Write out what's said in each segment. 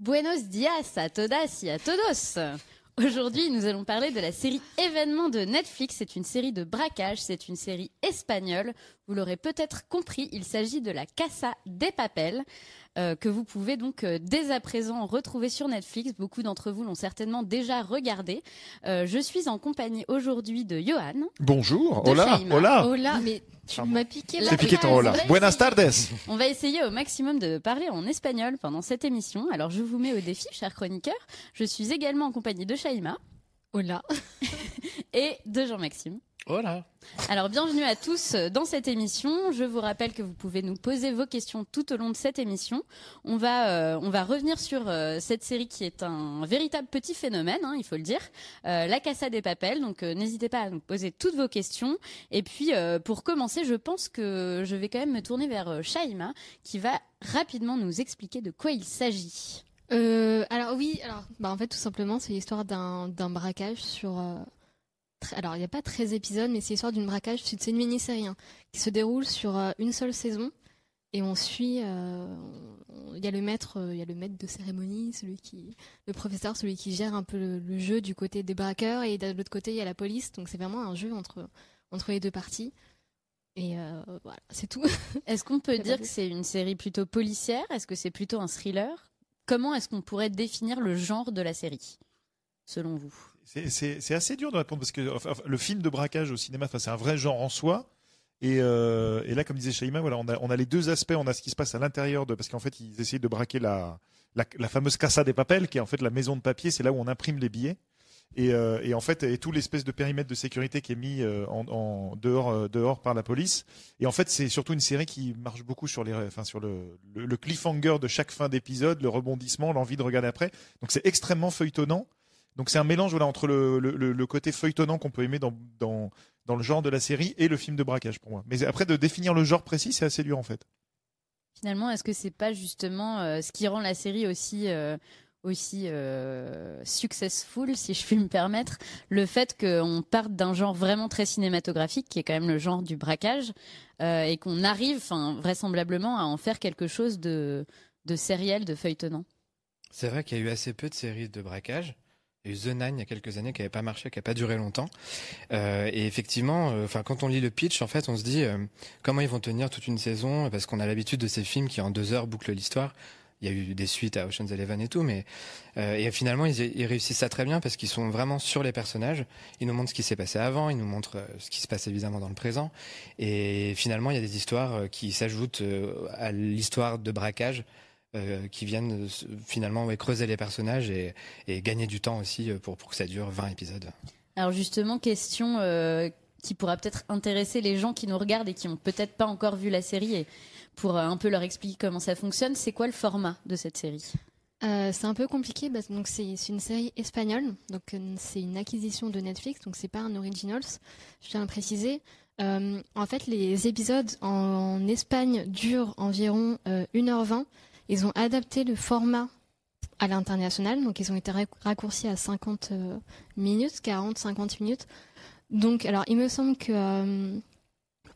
Buenos dias a todas y a todos. Aujourd'hui, nous allons parler de la série Événement de Netflix. C'est une série de braquage, c'est une série espagnole. Vous l'aurez peut-être compris, il s'agit de la Casa des Papel. Euh, que vous pouvez donc euh, dès à présent retrouver sur Netflix. Beaucoup d'entre vous l'ont certainement déjà regardé. Euh, je suis en compagnie aujourd'hui de Johan. Bonjour, De hola, Shaima. hola. Hola, mais tu m'as piqué La C'est piqué ton hola. Buenas tardes. On va essayer au maximum de parler en espagnol pendant cette émission. Alors je vous mets au défi, chers chroniqueurs. Je suis également en compagnie de Shaima Hola. et de Jean-Maxime. Hola. Alors bienvenue à tous dans cette émission. Je vous rappelle que vous pouvez nous poser vos questions tout au long de cette émission. On va euh, on va revenir sur euh, cette série qui est un véritable petit phénomène, hein, il faut le dire, Euh, la Casa des Papels. Donc euh, n'hésitez pas à nous poser toutes vos questions. Et puis euh, pour commencer, je pense que je vais quand même me tourner vers euh, Shaima qui va rapidement nous expliquer de quoi il s'agit. Euh, alors oui, alors bah en fait tout simplement c'est l'histoire d'un d'un braquage sur. euh, alors il n'y a pas 13 épisodes, mais c'est l'histoire d'une braquage. C'est une mini-série hein, qui se déroule sur euh, une seule saison et on suit. Il y a le maître, il y a le maître de cérémonie, celui qui, le professeur, celui qui gère un peu le, le jeu du côté des braqueurs et de l'autre côté il y a la police. Donc c'est vraiment un jeu entre entre les deux parties. Et euh, voilà, c'est tout. Est-ce qu'on peut dire que c'est une série plutôt policière? Est-ce que c'est plutôt un thriller? Comment est-ce qu'on pourrait définir le genre de la série, selon vous? C'est- assez dur de répondre parce que le film de braquage au cinéma, c'est un vrai genre en soi. Et, euh, là, comme disait Shaima, on a, les deux aspects. On a ce qui se passe à l'intérieur de, parce qu'en fait, ils essayent de braquer la, fameuse Casa des Papels, qui est en fait la maison de papier. C'est là où on imprime les billets. Et, euh, et en fait, tout l'espèce de périmètre de sécurité qui est mis euh, en, euh, dehors par la police. Et en fait, c'est surtout une série qui marche beaucoup sur le, cliffhanger de chaque fin d'épisode, le rebondissement, l'envie de regarder après. Donc, c'est extrêmement feuilletonnant. Donc, c'est un mélange voilà entre le, côté feuilletonnant qu'on peut aimer dans, le genre de la série et le film de braquage pour moi. Mais après, de définir le genre précis, c'est assez dur en fait. Finalement, est-ce que c'est pas justement ce qui rend la série aussi aussi euh, successful, si je puis me permettre, le fait qu'on parte d'un genre vraiment très cinématographique, qui est quand même le genre du braquage, euh, et qu'on arrive, vraisemblablement, à en faire quelque chose de de sériel, de feuilletonnant. C'est vrai qu'il y a eu assez peu de séries de braquage. Il y a eu The Nine il y a quelques années qui n'avait pas marché, qui n'a pas duré longtemps. Euh, et effectivement, quand on lit le pitch, en fait, on se dit comment ils vont tenir toute une saison, parce qu'on a l'habitude de ces films qui en deux heures bouclent l'histoire. Il y a eu des suites à Ocean's Eleven et tout, mais euh, et finalement ils, réussissent ça très bien parce qu'ils sont vraiment sur les personnages. Ils nous montrent ce qui s'est passé avant, ils nous montrent euh, ce qui se passe évidemment dans le présent, et finalement il y a des histoires euh, qui s'ajoutent à l'histoire de braquage qui viennent finalement creuser les personnages et, gagner du temps aussi pour, que ça dure 20 épisodes. Alors justement, question qui pourra peut-être intéresser les gens qui nous regardent et qui ont peut-être pas encore vu la série pour euh, un peu leur expliquer comment ça fonctionne, c'est quoi le format de cette série? Euh, c'est un peu compliqué, donc c'est une série espagnole, donc euh, c'est une acquisition de Netflix, donc c'est pas un originals. Je tiens à préciser. En fait, les épisodes en, Espagne durent environ euh, 1h20. Ils ont adapté le format à l'international, donc ils ont été rac- raccourcis à 50 euh, minutes, 40, 50 minutes. Donc, alors, il me semble que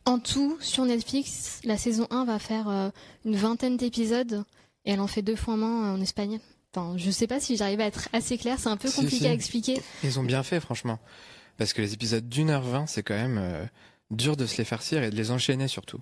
en tout, sur Netflix, la saison 1 va faire euh, une vingtaine d'épisodes et elle en fait deux fois moins en espagnol. Enfin, je sais pas si j'arrive à être assez clair, c'est un peu Si, compliqué si. à expliquer. Ils ont bien fait franchement, parce que les épisodes d'une heure vingt, c'est quand même euh, dur de se les farcir et de les enchaîner surtout.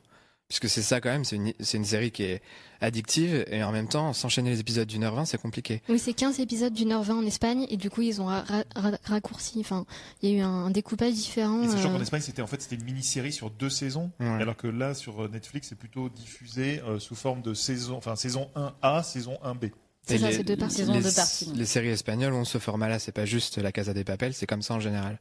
Puisque c'est ça quand même, c'est une, série qui est addictive et en même temps, s'enchaîner les épisodes d'une heure vingt, c'est compliqué. Oui, c'est 15 épisodes d'une heure 20 en Espagne et du coup, ils ont ra- ra- raccourci. Enfin, il y a eu un, un découpage différent. Et sachant euh, qu'en Espagne, c'était en fait c'était une mini-série sur deux saisons, Ouais. alors que là sur Netflix, c'est plutôt diffusé euh, sous forme de saison, enfin saison 1A, saison 1B. C'est ça, c'est deux parties. Les, deux parties, les séries espagnoles ont ce format-là, c'est pas juste la Casa des Papel, c'est comme ça en général.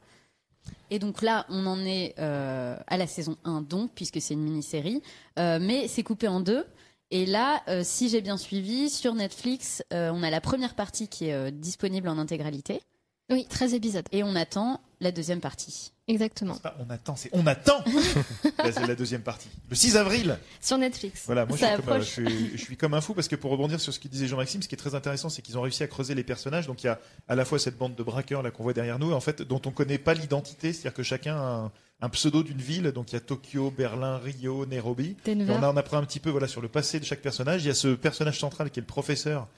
Et donc là, on en est euh, à la saison 1, donc, puisque c'est une mini-série, Euh, mais c'est coupé en deux. Et là, euh, si j'ai bien suivi, sur Netflix, on a la première partie qui est disponible en intégralité, Oui, 13 épisodes, et on attend la deuxième partie. exactement. C'est pas on attend, c'est on attend. C'est la deuxième partie. Le 6 avril. Sur Netflix. Voilà, moi je Ça suis, comme, euh, je, suis, je suis comme un fou parce que pour rebondir sur ce que disait Jean-Maxime, ce qui est très intéressant, c'est qu'ils ont réussi à creuser les personnages. Donc il y a à la fois cette bande de braqueurs là qu'on voit derrière nous, en fait, dont on connaît pas l'identité, c'est-à-dire que chacun a un, un pseudo d'une ville. Donc il y a Tokyo, Berlin, Rio, Nairobi. Et on en apprend un petit peu voilà sur le passé de chaque personnage. Il y a ce personnage central qui est le professeur,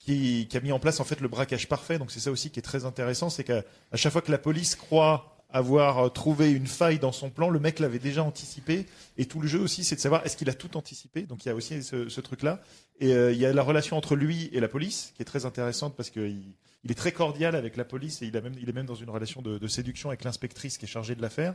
qui, a mis en place en fait le braquage parfait. Donc c'est ça aussi qui est très intéressant, c'est qu'à chaque fois que la police croit avoir euh, trouvé une faille dans son plan, le mec l'avait déjà anticipé. Et tout le jeu aussi, c'est de savoir est-ce qu'il a tout anticipé? Donc il y a aussi ce, truc-là. Et euh, il y a la relation entre lui et la police qui est très intéressante parce qu'il il est très cordial avec la police et il, est même dans une relation de séduction avec l'inspectrice qui est chargée de l'affaire.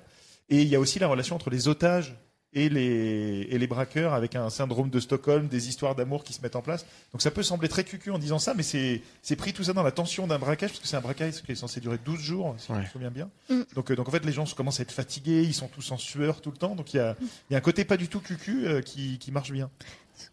Et il y a aussi la relation entre les otages et les, et les braqueurs avec un syndrome de Stockholm, des histoires d'amour qui se mettent en place. Donc ça peut sembler très cucu en disant ça, mais c'est c'est pris tout ça dans la tension d'un braquage, parce que c'est un braquage qui est censé durer 12 jours, si je Ouais. me souviens bien. Mm. Donc, euh, donc en fait, les gens commencent à être fatigués, ils sont tous en sueur tout le temps, donc il y a, il y a un côté pas du tout cucu euh, qui, qui marche bien.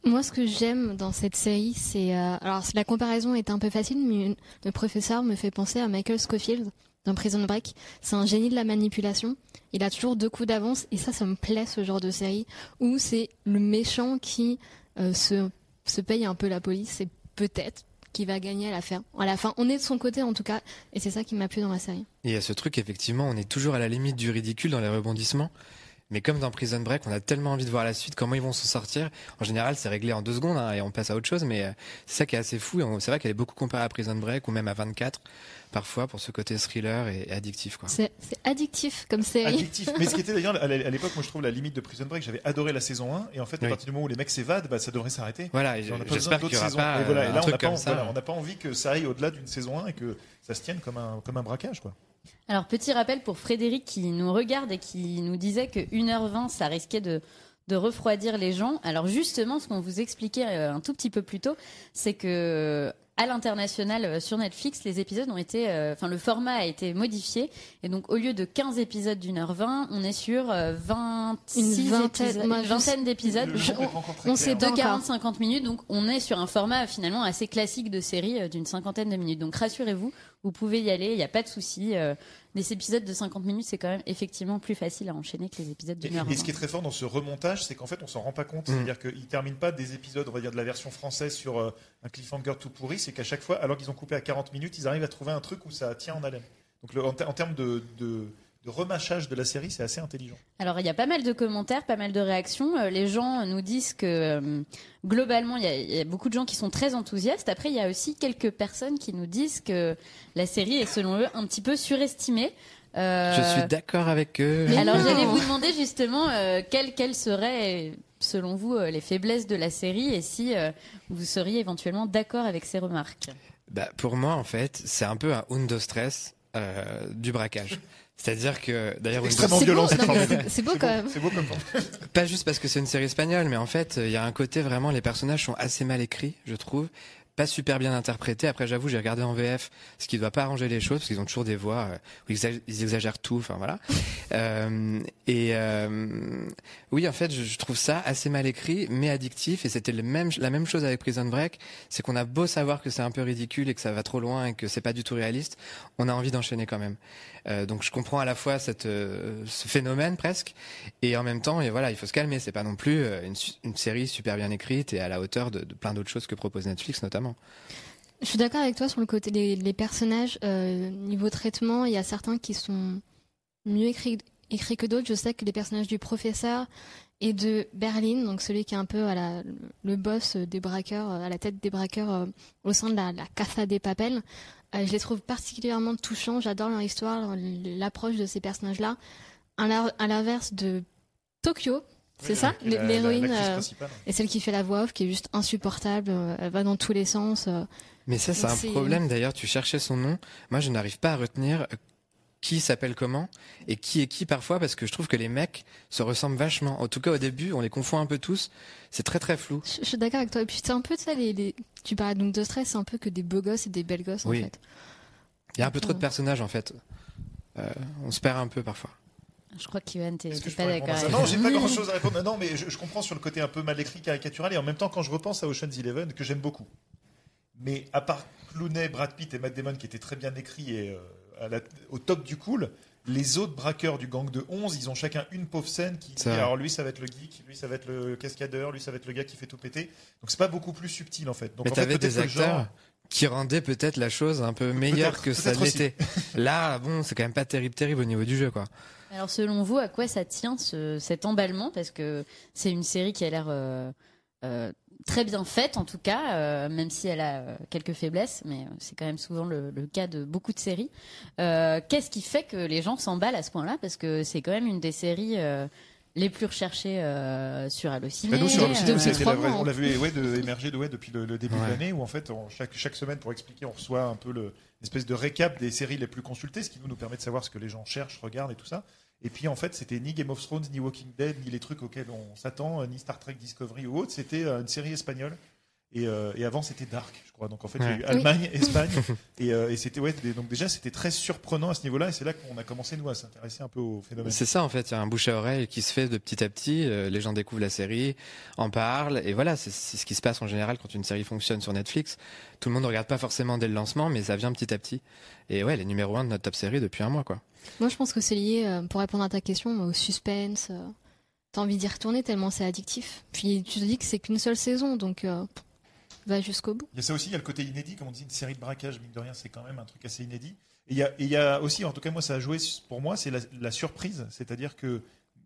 Moi, ce que j'aime dans cette série, c'est. euh, alors, la comparaison est un peu facile, mais le professeur me fait penser à Michael Scofield dans Prison Break. C'est un génie de la manipulation. Il a toujours deux coups d'avance, et ça, ça me plaît, ce genre de série, où c'est le méchant qui euh, se, se paye un peu la police, et peut-être qui va gagner à la fin. À la fin, on est de son côté, en tout cas, et c'est ça qui m'a plu dans la série. Et il y a ce truc, effectivement, on est toujours à la limite du ridicule dans les rebondissements. Mais comme dans Prison Break, on a tellement envie de voir la suite, comment ils vont s'en sortir. En général, c'est réglé en deux secondes hein, et on passe à autre chose. Mais euh, c'est ça qui est assez fou. C'est vrai qu'elle est beaucoup comparée à Prison Break ou même à 24, parfois, pour ce côté thriller et, addictif. C'est addictif comme série. Addictif. Mais ce qui était d'ailleurs à l'époque, moi je trouve la limite de Prison Break, j'avais adoré la saison 1, et en fait, à Oui. partir du moment où les mecs s'évadent, bah, ça devrait s'arrêter. Voilà, et On n'a pas j'espère qu'il y d'autres aura pas et voilà, et un là, on n'a pas, comme ça. voilà, on n'a pas envie que ça aille au-delà d'une saison 1 et que ça se tienne comme un, comme un braquage. Quoi. Alors, petit rappel pour Frédéric qui nous regarde et qui nous disait que 1h20, ça risquait de, de refroidir les gens. Alors, justement, ce qu'on vous expliquait euh, un tout petit peu plus tôt, c'est que à l'international euh, sur Netflix, les épisodes ont été, euh, enfin le format a été modifié et donc au lieu de 15 épisodes d'une heure 20, on est sur euh, 26 Une vingtaine, épisodes- moi, une je vingtaine d'épisodes. On sait de pas encore. 40-50 minutes, donc on est sur un format finalement assez classique de série euh, d'une cinquantaine de minutes. Donc rassurez-vous, vous pouvez y aller, il n'y a pas de souci. euh, des épisodes de 50 minutes, c'est quand même effectivement plus facile à enchaîner que les épisodes d'une heure. et ce qui est très fort dans ce remontage, c'est qu'en fait, on s'en rend pas compte. Mm. C'est-à-dire qu'ils terminent pas des épisodes, on va dire, de la version française sur euh, un cliffhanger tout pourri. C'est qu'à chaque fois, alors qu'ils ont coupé à 40 minutes, ils arrivent à trouver un truc où ça tient en haleine. Donc, le- en, ter- en termes de, de, de remâchage de la série, c'est assez intelligent. Alors il y a pas mal de commentaires, pas mal de réactions. Euh, les gens nous disent que euh, globalement il y, a, il y a beaucoup de gens qui sont très enthousiastes. Après il y a aussi quelques personnes qui nous disent que la série est selon eux un petit peu surestimée. Euh, Je suis d'accord avec eux. Mais Alors j'allais vous demander justement euh, quelles, seraient selon vous les faiblesses de la série et si euh, vous seriez éventuellement d'accord avec ces remarques? Bah, pour moi, en fait, c'est un peu un undo stress euh, du braquage. C'est-à-dire que, d'ailleurs, Extrêmement violent c'est- c'est beau quand même. C'est beau comme formule. pas juste parce que c'est une série espagnole, mais en fait, il y a un côté vraiment, les personnages sont assez mal écrits, je trouve. Pas super bien interprétés. Après, j'avoue, j'ai regardé en VF, ce qui doit pas arranger les choses, parce qu'ils ont toujours des voix euh, où ils exa- ils exagèrent tout. Enfin voilà. Euh, et euh, oui, en fait, je, trouve ça assez mal écrit, mais addictif. Et c'était même, la même chose avec Prison Break. C'est qu'on a beau savoir que c'est un peu ridicule et que ça va trop loin et que c'est pas du tout réaliste, on a envie d'enchaîner quand même. Euh, donc je comprends à la fois cette, euh, ce phénomène presque, et en même temps, et voilà, il faut se calmer. C'est pas non plus une série super bien écrite et à la hauteur de, de plein d'autres choses que propose Netflix notamment. Je suis d'accord avec toi sur le côté des personnages. euh, niveau traitement, il y a certains qui sont mieux écrits, que d'autres. Je sais que les personnages du professeur et de Berlin, donc celui qui est un peu le boss des braqueurs, euh, à la tête des braqueurs euh, au sein de la, la Casa des Papels, euh, je les trouve particulièrement touchants. J'adore leur histoire, l'approche de ces personnages-là. À l'inverse de Tokyo, c'est ça L'héroïne euh, et celle qui fait la voix off, qui est juste insupportable. euh, Elle va dans tous les sens. euh. Mais ça, c'est un problème d'ailleurs. Tu cherchais son nom. Moi, je n'arrive pas à retenir qui s'appelle comment et qui est qui parfois parce que je trouve que les mecs se ressemblent vachement. En tout cas, au début, on les confond un peu tous. C'est très très flou. Je, je suis d'accord avec toi. Et puis c'est un peu ça, les, les- tu parlais donc de stress, c'est un peu que des beaux gosses et des belles gosses Oui. en fait. Il y a un peu trop de personnages en fait. Euh, on se perd un peu parfois. Je crois qu'Yoann, t'es pas d'accord. Non, j'ai pas grand chose à répondre. Non, mais je, je comprends sur le côté un peu mal écrit, caricatural, et en même temps, quand je repense à Ocean's Eleven, que j'aime beaucoup. Mais à part Clooney, Brad Pitt et Matt Damon, qui étaient très bien écrits et euh, à la- au top du cool, les autres braqueurs du gang de 11, ils ont chacun une pauvre scène qui vrai. alors lui ça va être le geek, lui ça va être le cascadeur, lui ça va être le gars qui fait tout péter. Donc c'est pas beaucoup plus subtil en fait. Donc Mais en fait, des genre- acteurs qui rendaient peut-être la chose un peu meilleure que ça l'était. Là, bon, c'est quand même pas terrible, terrible au niveau du jeu, quoi. Alors selon vous, à quoi ça tient ce- cet emballement? Parce que c'est une série qui a l'air euh, euh, très bien faite en tout cas, euh, même si elle a euh, quelques faiblesses, mais c'est quand même souvent le, le cas de beaucoup de séries. Euh, Qu'est-ce qui fait que les gens s'emballent à ce point-là? Parce que c'est quand même une des séries euh, les plus recherchées euh, sur Allociné. Bah, nous, sur Allociné, trois la vraie- on l'a vu ouais, de, émerger de, ouais, depuis le, le début Ouais. de l'année, où en fait, on- chaque, chaque semaine, pour expliquer, on reçoit un peu le, espèce de récap des séries les plus consultées, ce qui nous, nous permet de savoir ce que les gens cherchent, regardent et tout ça. Et puis, en fait, c'était ni Game of Thrones, ni Walking Dead, ni les trucs auxquels on s'attend, euh, ni Star Trek Discovery ou autre. C'était euh, une série espagnole. Et, euh, et avant, c'était Dark, je crois. Donc, en fait, il y a eu Oui. Allemagne, Espagne. et euh, et c'était, ouais, donc déjà, c'était très surprenant à ce niveau-là. Et c'est là qu'on a commencé, nous, à s'intéresser un peu au phénomène. C'est ça en fait, il y a un bouche à oreille qui se fait de petit à petit, euh, les gens découvrent la série, en parlent, et voilà, c'est c'est ce qui se passe en général quand une série fonctionne sur Netflix. Tout le monde ne regarde pas forcément dès le lancement, mais ça vient petit à petit. Et ouais, les numéro un de notre top série depuis un mois quoi. Moi, je pense que c'est lié, euh, pour répondre à ta question, au suspense. euh, T'as envie d'y retourner tellement c'est addictif. Puis tu te dis que c'est qu'une seule saison, donc euh, va jusqu'au bout. Il y a ça aussi, il y a le côté inédit, comme on dit, une série de braquage, mine de rien, c'est quand même un truc assez inédit. Et il y a, et il y a aussi, en tout cas, moi, ça a joué pour moi, c'est la, la surprise. C'est-à-dire que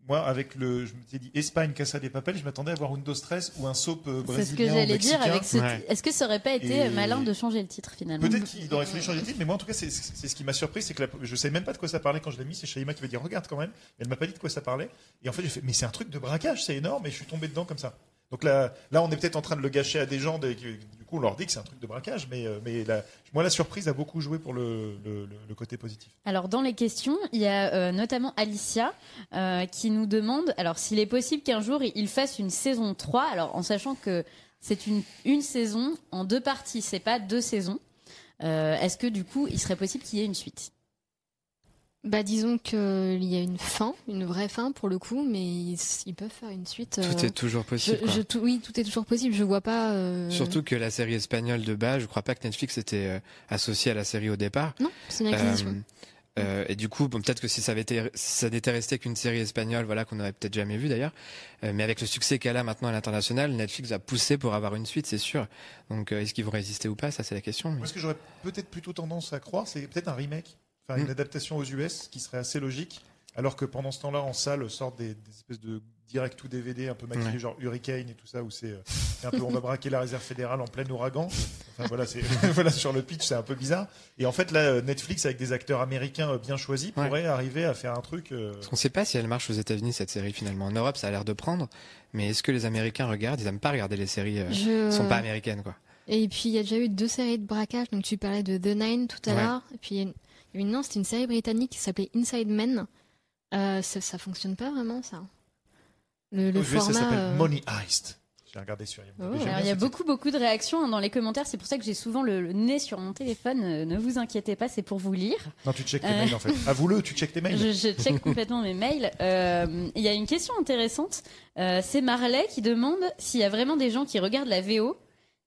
moi, avec le, je me suis dit Espagne, Casa des Papel, je m'attendais à voir Undo Stress ou un soap euh, C'est ce que brésilien j'allais dire avec ce. Ouais. Est-ce que ça aurait pas été Et- malin de changer le titre finalement? Peut-être qu'il aurait fallu changer de titre, mais moi, en tout cas, c'est c'est ce qui m'a surpris, c'est que la- je savais même pas de quoi ça parlait quand je l'ai mis. C'est Shaima qui m'a dit regarde quand même. Elle m'a pas dit de quoi ça parlait. Et en fait, j'ai fait mais c'est un truc de braquage, c'est énorme. Et je suis tombé dedans comme ça. Donc là, là, on est peut-être en train de le gâcher à des gens. du coup, on leur dit que c'est un truc de braquage, mais, euh, la- moi, la surprise a beaucoup joué pour le, côté positif. Alors dans les questions, il y a euh, notamment Alicia euh, qui nous demande alors s'il est possible qu'un jour il fasse une saison 3, alors en sachant que c'est une, saison en deux parties, c'est pas deux saisons. Est-ce que du coup il serait possible qu'il y ait une suite? Bah disons qu'il y a une fin, une vraie fin pour le coup, mais ils, ils peuvent faire une suite. Tout euh, est toujours je, possible. quoi. je- tout- oui, tout est toujours possible. Je vois pas. euh, Surtout que la série espagnole de base, je crois pas que Netflix était euh, associé à la série au départ. Non, c'est une acquisition. Euh, euh, et du coup, bon, peut-être que si ça avait été, si ça n'était resté qu'une série espagnole, voilà, qu'on n'aurait peut-être jamais vu d'ailleurs. Euh, mais avec le succès qu'elle a maintenant à l'international, Netflix a poussé pour avoir une suite, c'est sûr. Donc, euh, est-ce qu'ils vont résister ou pas? Ça, c'est la question. mais- Moi, ce que j'aurais peut-être plutôt tendance à croire, c'est peut-être un remake, enfin une Mm. adaptation aux US, qui serait assez logique. Alors que pendant ce temps-là, en salle, sortent des, des espèces de direct ou DVD un peu maquillés, Ouais. genre Hurricane et tout ça, où c'est euh, c'est un peu on va braquer la réserve fédérale en plein ouragan. Enfin voilà, c'est voilà sur le pitch, c'est un peu bizarre. Et en fait, là, euh, Netflix avec des acteurs américains euh, bien choisis Ouais. pourrait arriver à faire un truc. euh, Parce qu'on ne sait pas si elle marche aux États-Unis cette série finalement. En Europe, ça a l'air de prendre, mais est-ce que les Américains regardent? Ils aiment pas regarder les séries. Euh, Je- sont pas américaines quoi. Et puis il y a déjà eu deux séries de braquage. Donc tu parlais de The Nine tout à Ouais. l'heure. Et puis il y a une, il y a une non, c'était une série britannique qui s'appelait Inside Men. Euh, ça, ça fonctionne pas vraiment ça. Le, le US, ça format. s'appelle euh, Money Heist. J'ai regardé sur. Oh. Alors, il y a beaucoup beaucoup de réactions hein, dans les commentaires, c'est pour ça que j'ai souvent le, le nez sur mon téléphone. euh, ne vous inquiétez pas, c'est pour vous lire. Non, tu checkes tes Euh. mails en fait. Avoue-le, tu checkes tes mails. Je, je check complètement mes mails. Euh, Il y a une question intéressante. Euh, c'est Marley qui demande s'il y a vraiment des gens qui regardent la VO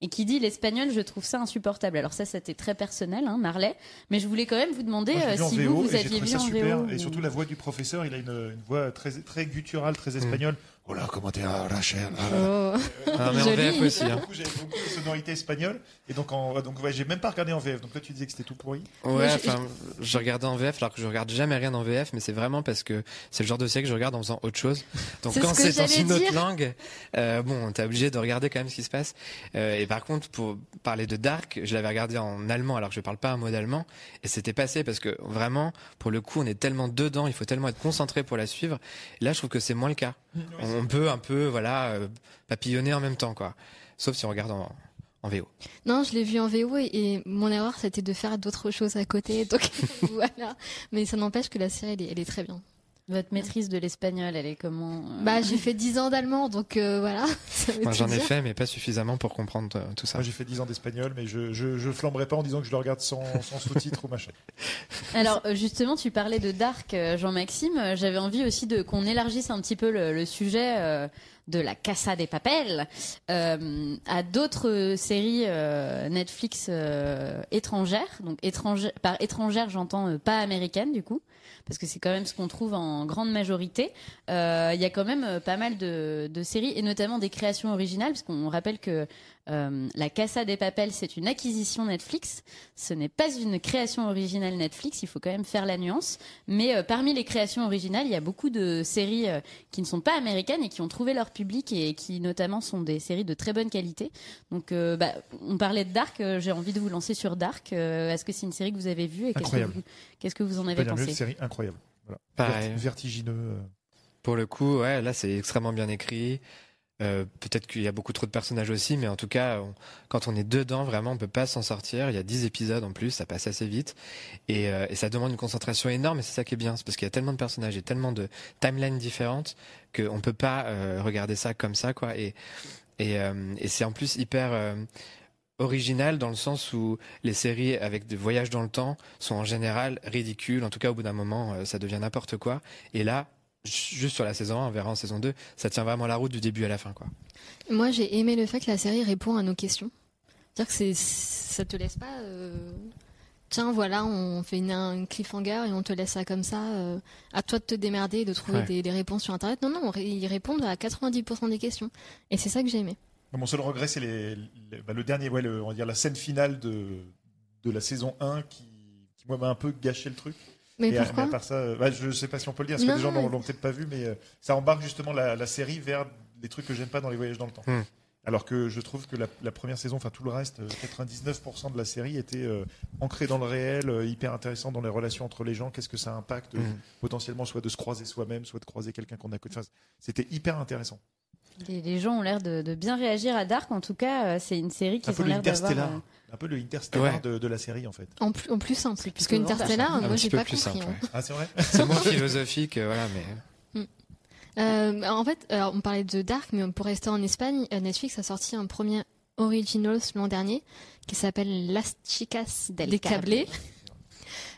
et qui dit l'espagnol, je trouve ça insupportable. Alors ça, c'était très personnel, hein, Marley. Mais je voulais quand même vous demander Moi, euh, si VO vous, vous aviez trouvé vu ça en super. VO. Et ou- surtout la voix du professeur, il a une, une voix très, très gutturale, très espagnole. Oh là, comment t'es, ah, Rachel ah oh. Ah, mais en. VF aussi. Hein. Beaucoup, J'avais beaucoup de sonorités espagnoles. Et donc, en, donc ouais, j'ai même pas regardé en VF. Donc là, tu disais que c'était tout pourri. Ouais, je- enfin, je regardais en VF alors que je regarde jamais rien en VF, mais c'est vraiment parce que c'est le genre de série que je regarde en faisant autre chose. Donc quand c'est dans une autre langue, euh, bon, t'es obligé de regarder quand même ce qui se passe. Euh, et par contre, pour parler de Dark, je l'avais regardé en allemand alors que je parle pas un mot d'allemand, et c'était passé parce que vraiment, pour le coup, on est tellement dedans, il faut tellement être concentré pour la suivre. Et là, je trouve que c'est moins le cas. On peut un peu, voilà, euh, papillonner en même temps, quoi. Sauf si on regarde en, VO. Non, je l'ai vu en VO et, mon erreur c'était de faire d'autres choses à côté. Donc voilà. Mais ça n'empêche que la série elle est très bien. Votre maîtrise de l'espagnol, elle est comment euh Bah j'ai fait 10 ans d'allemand donc euh, voilà. Moi, j'en ai fait, mais pas suffisamment pour comprendre euh, tout ça. Moi, j'ai fait 10 ans d'espagnol, mais je, je, je flamberai pas en disant que je le regarde sans, sans sous-titres ou machin. Alors justement, tu parlais de Dark, Jean-Maxime. J'avais envie aussi de qu'on élargisse un petit peu le, le sujet euh, de la Casa des Papel euh, à d'autres séries euh, Netflix euh, étrangères. Donc étrangères, par étrangères, j'entends euh, pas américaines du coup, parce que c'est quand même ce qu'on trouve en grande majorité. Euh, Il y a quand même euh, pas mal de, de séries et notamment des créations originales, parce qu'on rappelle que euh, la Casa des Papel, c'est une acquisition Netflix. Ce n'est pas une création originale Netflix, il faut quand même faire la nuance. Mais euh, parmi les créations originales, il y a beaucoup de séries euh, qui ne sont pas américaines et qui ont trouvé leur public et qui notamment sont des séries de très bonne qualité. Donc, euh, bah, on parlait de Dark. euh, J'ai envie de vous lancer sur Dark. Euh, Est-ce que c'est une série que vous avez vue et qu'est-ce que Incroyable. vous, qu'est-ce que vous en avez pensé série incroyable. Voilà. Vertigineux. Pour le coup, ouais, là c'est extrêmement bien écrit. Euh, Peut-être qu'il y a beaucoup trop de personnages aussi, mais en tout cas, quand on est dedans, vraiment, on peut pas s'en sortir. Il y a 10 épisodes en plus, ça passe assez vite, et, euh, et ça demande une concentration énorme. Et c'est ça qui est bien, c'est parce qu'il y a tellement de personnages et tellement de timelines différentes qu'on peut pas euh, regarder ça comme ça, quoi. Et c'est en plus hyper original dans le sens où les séries avec des voyages dans le temps sont en général ridicules. En tout cas, au bout d'un moment, ça devient n'importe quoi. Et là, juste sur la saison 1, on verra en saison 2, ça tient vraiment la route du début à la fin, quoi. Moi, j'ai aimé le fait que la série répond à nos questions. C'est-à-dire que c'est, ça te laisse pas. euh, Tiens, voilà, on fait une, un cliffhanger et on te laisse ça comme ça. euh, à toi de te démerder et de trouver Ouais. des, des réponses sur Internet. Non, non, ils répondent à 90% des questions. Et c'est ça que j'ai aimé. Mon seul regret, c'est les, les- bah, le dernier, ouais, le- on va dire la scène finale de, de la saison 1 qui, qui moi, m'a un peu gâché le truc. Mais Et à- pourquoi à part ça, euh, bah, je sais pas si on peut le dire, parce que les gens non, l'ont mais- peut-être pas vu, mais euh, ça embarque justement la, la série vers des trucs que j'aime pas dans les voyages dans le temps. Hmm. Alors que je trouve que la, la première saison, enfin tout le reste, euh, 99% de la série était euh, ancré dans le réel, euh, hyper intéressant dans les relations entre les gens, qu'est-ce que ça impacte, euh, Mhm. potentiellement soit de se croiser soi-même, soit de croiser quelqu'un qu'on a connu. Enfin, c'était hyper intéressant. Les, les gens ont l'air de, de bien réagir à Dark. En tout cas, euh, c'est une série qui le l'air d'avoir. Interstellar, euh, un peu le Interstellar Ouais. de, de la série en fait. en, plus, en plus simple. Parce avantage. Un moi, j'ai pas plus compris. simple, hein. ouais. Ah c'est vrai C'est moins philosophique, euh, voilà, mais Euh, en fait, alors, on parlait de Dark, mais pour rester en Espagne, Netflix a sorti un premier Originals l'an dernier qui s'appelle Las Chicas Del Cable.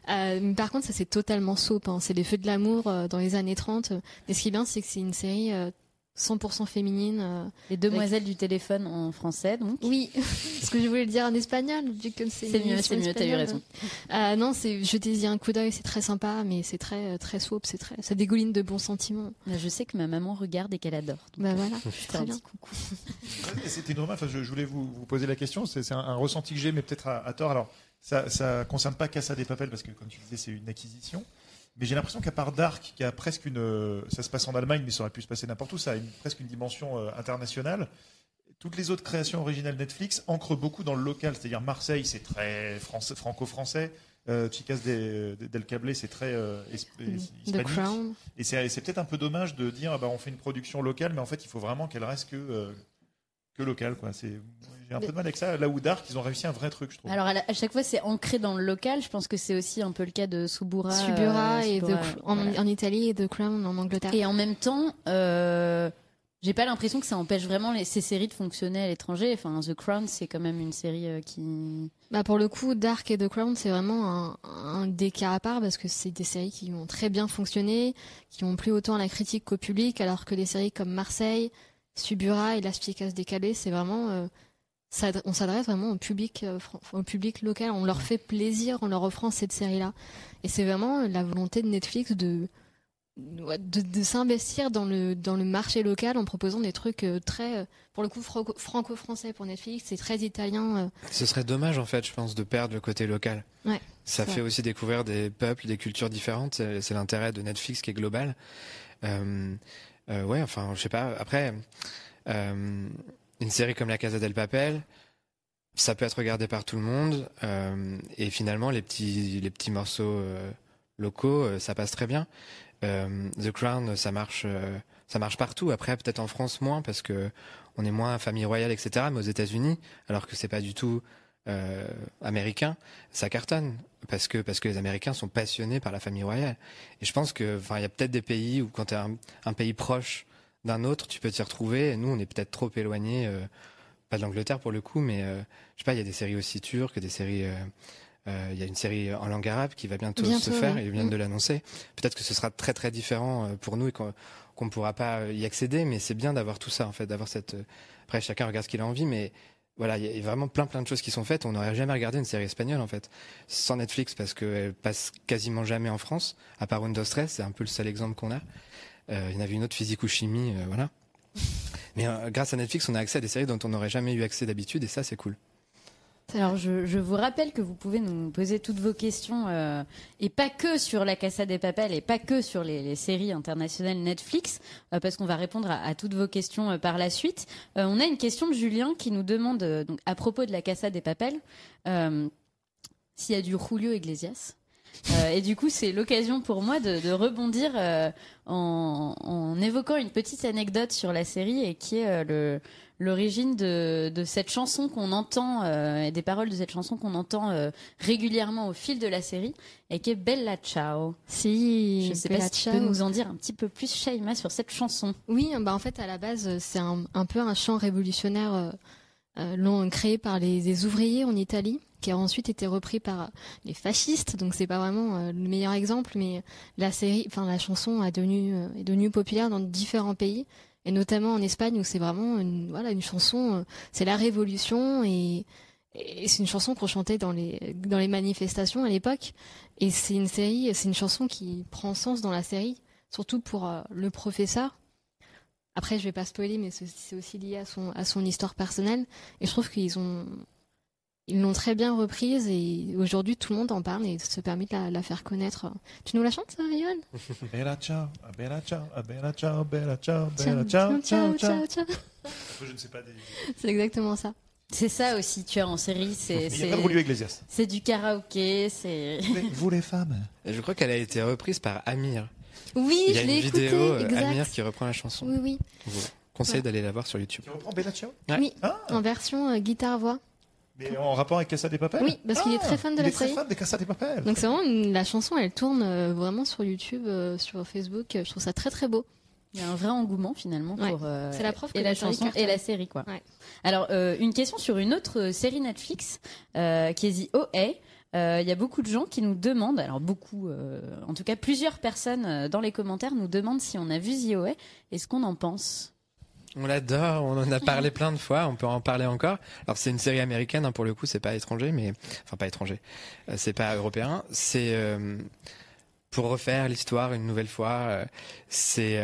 Euh, par contre, ça c'est totalement soap. hein. C'est les feux de l'amour euh, dans les années 30. Mais ce qui est bien, c'est que c'est une série euh, 100% féminine. euh. Les demoiselles du téléphone en français, donc. Oui, ce que je voulais le dire en espagnol, vu que c'est. C'est mieux, c'est mieux, t'as eu raison. Euh, non, c'est jetez-y un coup d'œil, c'est très sympa, mais c'est très euh, très soap, c'est très, ça dégouline de bons sentiments. Je sais que ma maman regarde et qu'elle adore. Donc, Bah voilà, je très bien. coucou. C'était normal. Enfin, je, je voulais vous, vous poser la question. C'est c'est un, un ressenti que j'ai, mais peut-être à, à tort. Alors, ça, ça concerne pas Casa des Papel parce que, comme tu disais, c'est une acquisition. Mais j'ai l'impression qu'à part Dark, qui a presque une, euh, ça se passe en Allemagne, mais ça aurait pu se passer n'importe où, ça a une- presque une dimension euh, internationale. Toutes les autres créations originales Netflix ancrent beaucoup dans le local. C'est-à-dire Marseille, c'est très français- franco-français. Euh, Chicas de- de- del Cable, c'est très euh, The hispanique. Et c'est c'est peut-être un peu dommage de dire, ah bah, on fait une production locale, mais en fait, il faut vraiment qu'elle reste que, euh, que locale. quoi. C'est- J'ai un peu de mal avec ça. Là où Dark, ils ont réussi un vrai truc, je trouve. Alors à, la- à chaque fois c'est ancré dans le local. Je pense que c'est aussi un peu le cas de Subura. Subura euh, et Subura, en, voilà. en Italie et The Crown en Angleterre. Et en même temps, euh, j'ai pas l'impression que ça empêche vraiment les, ces séries de fonctionner à l'étranger. Enfin, The Crown, c'est quand même une série euh, qui. Bah pour le coup, Dark et The Crown, c'est vraiment un, un des cas à part parce que c'est des séries qui ont très bien fonctionné, qui ont plu autant à la critique qu'au public, alors que les séries comme Marseille, Subura et Las Chicas décalées, c'est vraiment, euh, on s'adresse vraiment au public, euh, au public local. On leur fait plaisir en leur offrant cette série-là. Et c'est vraiment la volonté de Netflix de de, de s'investir dans le dans le marché local en proposant des trucs euh, très pour le coup franco- franco-français pour Netflix c'est très italien ce serait dommage, en fait, je pense, de perdre le côté local. Ouais, Ça fait vrai. aussi découvrir des peuples, des cultures différentes. C'est c'est l'intérêt de Netflix qui est global. Euh, euh, ouais, enfin, je sais pas. Après, euh, une série comme La Casa del Papel, ça peut être regardé par tout le monde. euh, et finalement, les petits, les petits morceaux euh, locaux, ça passe très bien. The Crown, ça marche, ça marche partout. Après, peut-être en France moins parce que on est moins famille royale, etc. Mais aux États-Unis, alors que c'est pas du tout euh, américain, ça cartonne parce que parce que les Américains sont passionnés par la famille royale. Et je pense que, enfin, il y a peut-être des pays où quand tu es un, un pays proche d'un autre, tu peux t'y retrouver. Et nous, on est peut-être trop éloignés, euh, pas de l'Angleterre pour le coup, mais euh, je sais pas, il y a des séries aussi turques, des séries. euh, euh, Il y a une série en langue arabe qui va bientôt, Bientôt, se faire, ouais. ils viennent Mm. de l'annoncer. Peut-être que ce sera très très différent pour nous et qu'on ne pourra pas y accéder, mais c'est bien d'avoir tout ça en fait, d'avoir cette. Après, chacun regarde ce qu'il a envie, mais voilà, il y a vraiment plein plein de choses qui sont faites. On n'aurait jamais regardé une série espagnole en fait, sans Netflix parce qu'elle passe quasiment jamais en France, à part Windows 13, c'est un peu le seul exemple qu'on a. Euh, il y en avait une autre physique ou chimie, voilà. Mais euh, grâce à Netflix, on a accès à des séries dont on n'aurait jamais eu accès d'habitude, et ça c'est cool. Alors je, vous rappelle que vous pouvez nous poser toutes vos questions euh, et pas que sur la Casa des Papel et pas que sur les, séries internationales Netflix euh, parce qu'on va répondre à, toutes vos questions euh, par la suite. On a une question de Julien qui nous demande à propos de la Casa des Papel s'il y a du Julio Iglesias. et du coup, c'est l'occasion pour moi de, rebondir en, évoquant une petite anecdote sur la série et qui est le l'origine de, de, cette chanson qu'on entend euh, et des paroles de cette chanson qu'on entend euh, régulièrement au fil de la série et qui est Bella Ciao. Si, je sais Bella pas si Ciao. tu peux nous en dire un petit peu plus, Shaima, sur cette chanson. Oui, bah en fait à la base c'est un, un, peu un chant révolutionnaire euh, long, créé par les, les, ouvriers en Italie qui a ensuite été repris par les fascistes donc c'est pas vraiment le meilleur exemple mais la série enfin la chanson a devenu est devenue populaire dans différents pays et notamment en Espagne où c'est vraiment une voilà une chanson euh, c'est la révolution et, c'est une chanson qu'on chantait dans les dans les manifestations à l'époque. Et c'est une série c'est une chanson qui prend sens dans la série surtout pour euh, le professeur. Après je vais pas spoiler mais c'est aussi lié à son à son histoire personnelle. Et je trouve qu'ils ont ils l'ont très bien reprise et aujourd'hui tout le monde en parle et se permet de la, la faire connaître. Tu nous la chantes, ça, Yohan Bella ciao, bella ciao, bella ciao, bella ciao, bella ciao, ciao, ciao, ciao. Je ne sais pas. Des... C'est exactement ça. C'est ça aussi, tu as en série. C'est, Il n'y a pas de Julio Iglesias. C'est du karaoké, c'est. Vous les femmes? Je crois qu'elle a été reprise par Amir. Oui, Il y a je une l'ai écouté. vidéo euh, exact. Amir qui reprend la chanson. Oui, oui. Je vous conseille Ouais. d'aller la voir sur YouTube. Tu reprends Bella ciao? Ouais. Oui, Ah, en version euh, guitare-voix. Mais en rapport avec Casa des Papel Oui, parce qu'il est très fan de il la est très série. fan des Casa des Papel. Donc c'est vraiment une- la chanson, elle tourne euh, vraiment sur YouTube, euh, sur Facebook. Je trouve ça très très beau. Il y a un vrai engouement finalement Ouais. pour euh, C'est la preuve que et la la série chanson et la série quoi. Ouais. Alors euh, une question sur une autre euh, série Netflix euh, qui est The OA. Euh, Il y a beaucoup de gens qui nous demandent, alors beaucoup, euh, en tout cas plusieurs personnes euh, dans les commentaires nous demandent si on a vu The OA et ce qu'on en pense? On l'adore, on en a parlé plein de fois, on peut en parler encore. Alors c'est une série américaine, hein, pour le coup, c'est pas étranger, mais enfin pas étranger, Euh, c'est pas européen. C'est euh, pour refaire l'histoire une nouvelle fois. euh, c'est,